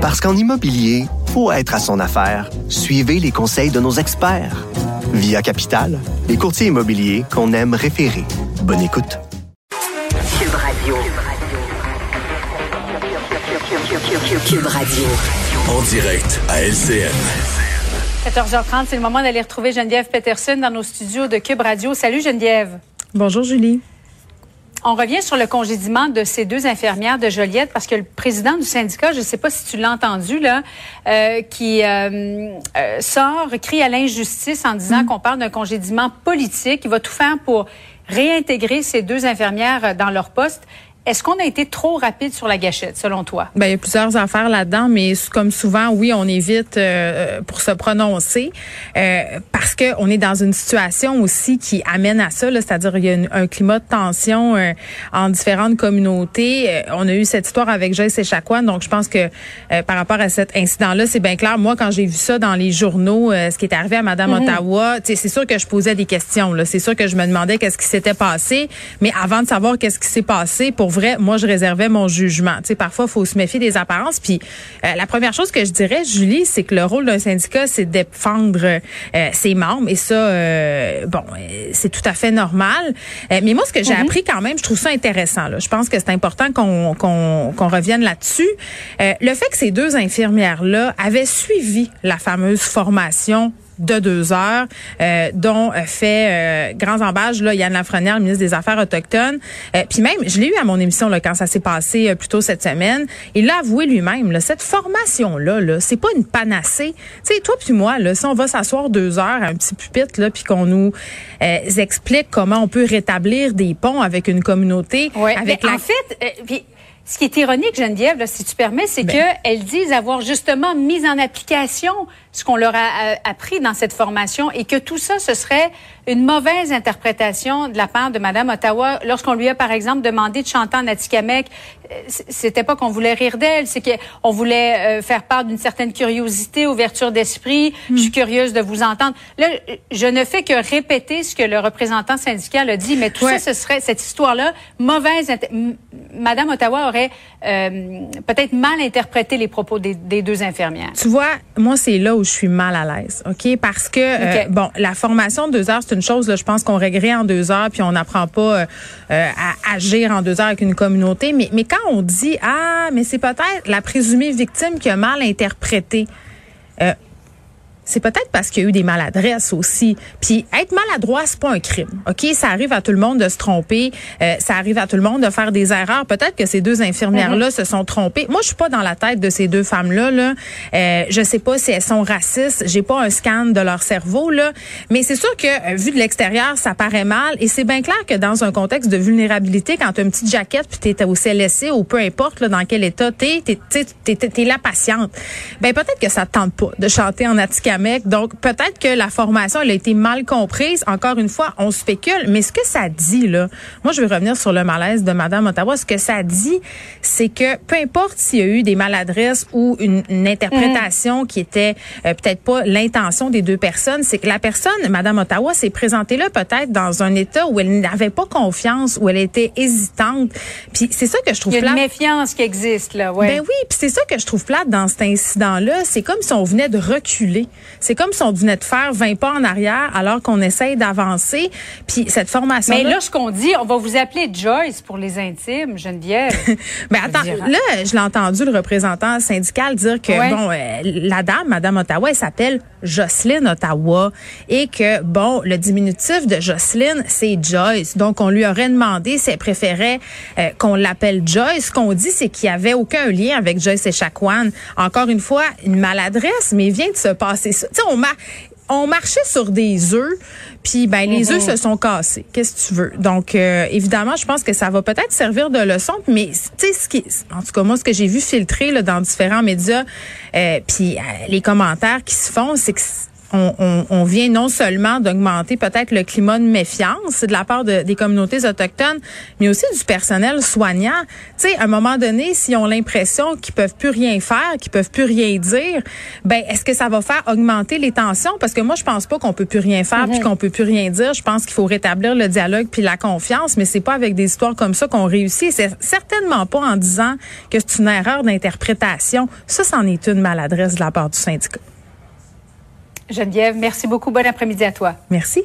Parce qu'en immobilier, faut être à son affaire. Suivez les conseils de nos experts. Via Capital, les courtiers immobiliers qu'on aime référer. Bonne écoute. Cube Radio. Cube Radio. En direct à LCN. 14h30, c'est le moment d'aller retrouver Geneviève Peterson dans nos studios de Cube Radio. Salut Geneviève. Bonjour Julie. On revient sur le congédiement de ces deux infirmières de Joliette parce que le président du syndicat, je ne sais pas si tu l'as entendu là, euh, qui euh, euh, sort, crie à l'injustice en disant qu'on parle d'un congédiement politique. Il va tout faire pour réintégrer ces deux infirmières dans leur poste. Est-ce qu'on a été trop rapide sur la gâchette, selon toi? Ben, il y a plusieurs affaires là-dedans, mais comme souvent, oui, on évite euh, pour se prononcer euh, parce que on est dans une situation aussi qui amène à ça, c'est-à-dire il y a un climat de tension euh, en différentes communautés. on a eu cette histoire avec Joyce et Chacouane, donc je pense que par rapport à cet incident-là, c'est bien clair. Moi, quand j'ai vu ça dans les journaux, ce qui est arrivé à Madame mm-hmm. Ottawa, c'est sûr que je posais des questions. C'est sûr que je me demandais qu'est-ce qui s'était passé, mais avant de savoir qu'est-ce qui s'est passé, pour vrai, moi, je réservais mon jugement. Tu sais, parfois, il faut se méfier des apparences. Puis, euh, la première chose que je dirais, Julie, c'est que le rôle d'un syndicat, c'est de défendre euh, ses membres. Et ça, euh, bon, c'est tout à fait normal. mais moi, ce que j'ai mhm. appris quand même, je trouve ça intéressant. Là. Je pense que c'est important qu'on qu'on revienne là-dessus. le fait que ces deux infirmières-là avaient suivi la fameuse formation de deux heures, euh, dont euh, fait euh, grands embages là Yann Lafrenière, le ministre des Affaires autochtones. Puis même, je l'ai eu à mon émission là, quand ça s'est passé plus tôt cette semaine. Il l'a avoué lui-même. cette formation là, là c'est pas une panacée. Tu sais, toi puis moi, là, si on va s'asseoir deux heures à un petit pupitre là, puis qu'on nous explique comment on peut rétablir des ponts avec une communauté, avec la... en fait, ce qui est ironique, Geneviève, là, si tu permets, c'est ben. qu'elles disent avoir justement mis en application ce qu'on leur a appris dans cette formation et que tout ça, ce serait une mauvaise interprétation de la part de Madame Ottawa lorsqu'on lui a, par exemple, demandé de chanter en Atikamek. Euh, c'était pas qu'on voulait rire d'elle, c'est qu'on voulait euh, faire part d'une certaine curiosité, ouverture d'esprit. Je suis hmm. curieuse de vous entendre. Là, je ne fais que répéter ce que le représentant syndical a dit, mais tout ça, ce serait cette histoire-là mauvaise. Madame Ottawa aurait peut-être mal interprété les propos des, des deux infirmières. Tu vois, moi, c'est là où je suis mal à l'aise, ok? Parce que euh, bon, la formation de deux heures, c'est une chose. Là, je pense qu'on régrée en deux heures, puis on n'apprend pas euh, euh, à agir en deux heures avec une communauté. Mais mais quand on dit ah, mais c'est peut-être la présumée victime qui a mal interprété c'est peut-être parce qu'il y a eu des maladresses aussi. Puis être maladroit, c'est pas un crime. OK, ça arrive à tout le monde de se tromper, euh, ça arrive à tout le monde de faire des erreurs. Peut-être que ces deux infirmières là mhm. se sont trompées. Moi, je suis pas dans la tête de ces deux femmes-là là. Euh, je sais pas si elles sont racistes, j'ai pas un scan de leur cerveau là, mais c'est sûr que euh, vu de l'extérieur, ça paraît mal et c'est bien clair que dans un contexte de vulnérabilité quand tu as une petite jaquette puis tu es au CLSC ou peu importe là, dans quel état tu es, tu es, la patiente. Ben peut-être que ça te tente pas de chanter en Attica donc, peut-être que la formation, elle a été mal comprise. Encore une fois, on spécule. Mais ce que ça dit, là, moi, je vais revenir sur le malaise de Madame Ottawa. Ce que ça dit, c'est que peu importe s'il y a eu des maladresses ou une, interprétation qui était euh, peut-être pas l'intention des deux personnes, c'est que la personne, Madame Ottawa, s'est présentée là peut-être dans un état où elle n'avait pas confiance, où elle était hésitante. Puis c'est ça que je trouve Il y a une méfiance qui existe, là, ouais. Ben oui, puis c'est ça que je trouve plate dans cet incident-là. C'est comme si on venait de reculer. C'est comme si on venait de faire 20 pas en arrière alors qu'on essaye d'avancer. Puis cette formation Mais là, ce qu'on dit, on va vous appeler Joyce pour les intimes, Geneviève. Mais attends, là, je l'ai entendu le représentant syndical dire que bon, euh, la dame, Madame Ottawa, elle s'appelle Jocelyne Ottawa et que bon, le diminutif de Jocelyne, c'est Joyce. Donc on lui aurait demandé si elle préférait euh, qu'on l'appelle Joyce. Ce qu'on dit, c'est qu'il y avait aucun lien avec Joyce et Chacuan. Encore une fois, une maladresse, mais vient de se passer ça on, on marchait sur des œufs, puis ben les œufs mhm. se sont cassés. Qu'est-ce que tu veux? Donc euh, évidemment, je pense que ça va peut-être servir de leçon, mais tu sais ce qui en tout cas moi ce que j'ai vu filtrer là, dans différents médias euh, puis euh, les commentaires qui se font, c'est que on, on, vient non seulement d'augmenter peut-être le climat de méfiance de la part de, des communautés autochtones, mais aussi du personnel soignant. Tu sais, à un moment donné, s'ils ont l'impression qu'ils peuvent plus rien faire, qu'ils peuvent plus rien dire, ben est-ce que ça va faire augmenter les tensions? Parce que moi, je pense pas qu'on peut plus rien faire puis qu'on peut plus rien dire. Je pense qu'il faut rétablir le dialogue puis la confiance, mais c'est pas avec des histoires comme ça qu'on réussit. C'est certainement pas en disant que c'est une erreur d'interprétation. Ça, c'en est une maladresse de la part du syndicat. Geneviève, merci beaucoup. Bon après-midi à toi. Merci.